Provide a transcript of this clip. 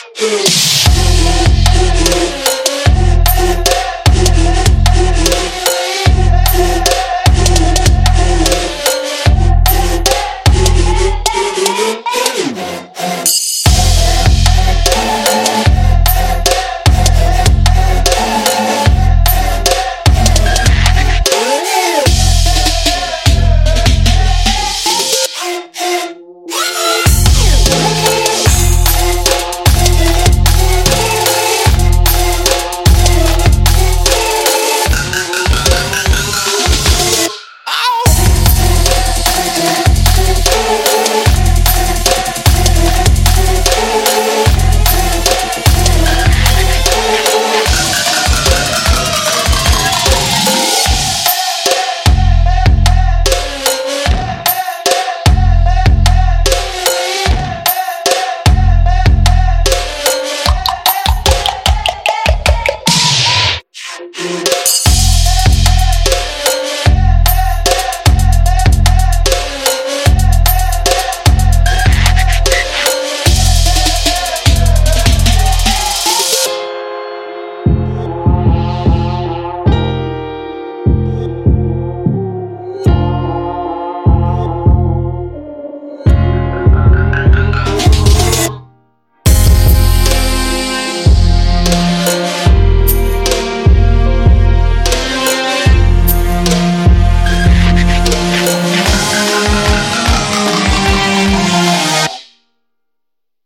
Hum.